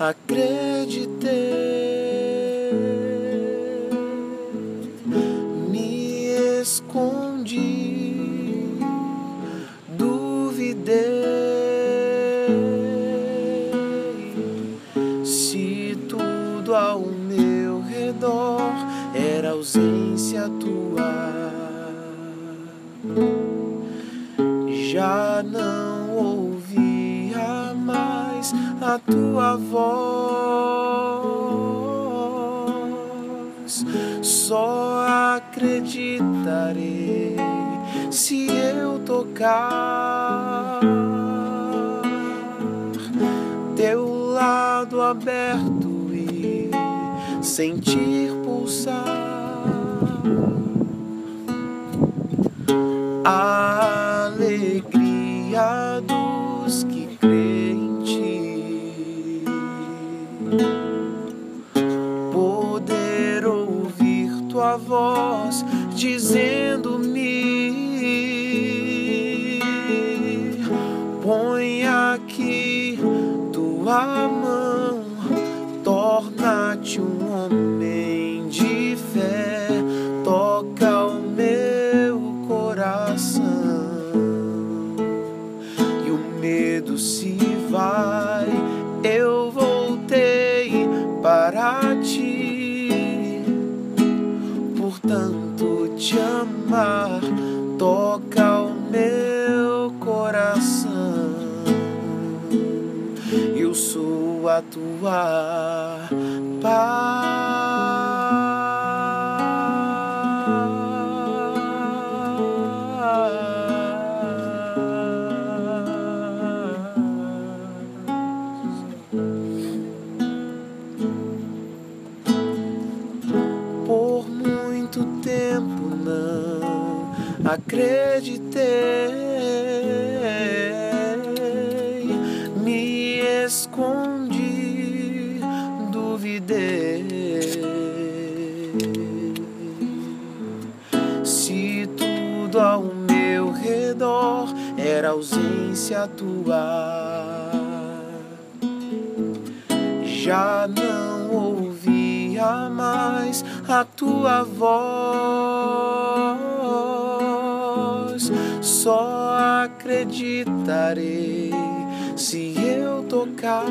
acreditei, me escondi, duvidei se tudo ao meu redor era ausência tua. Já não a tua voz. Só acreditarei se eu tocar teu lado aberto e sentir pulsar dizendo-me: Põe aqui tua mão, torna-te um homem de fé, toca o meu coração e o medo se vai. Amar, toca o meu coração. Eu sou a tua paz. Acreditei, me escondi, duvidei. Se tudo ao meu redor era ausência tua já não ouvia mais a tua voz. Só acreditarei se eu tocar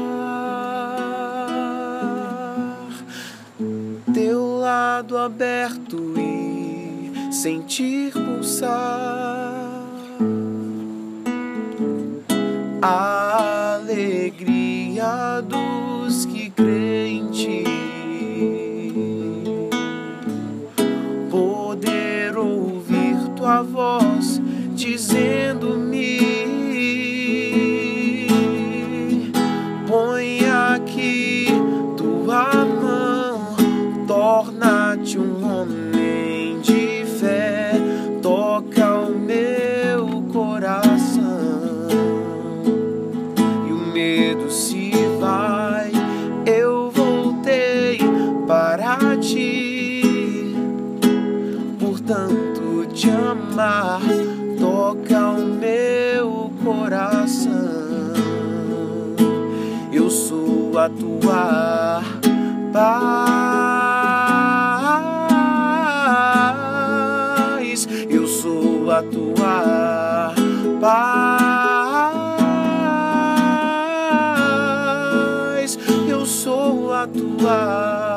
teu lado aberto e sentir pulsar dizendo-me: Põe aqui tua mão, torna-te um homem de fé, toca o meu coração e o medo se vai. Eu voltei para ti, portanto te amar Sou a tua paz. Eu sou a tua paz. Eu sou a tua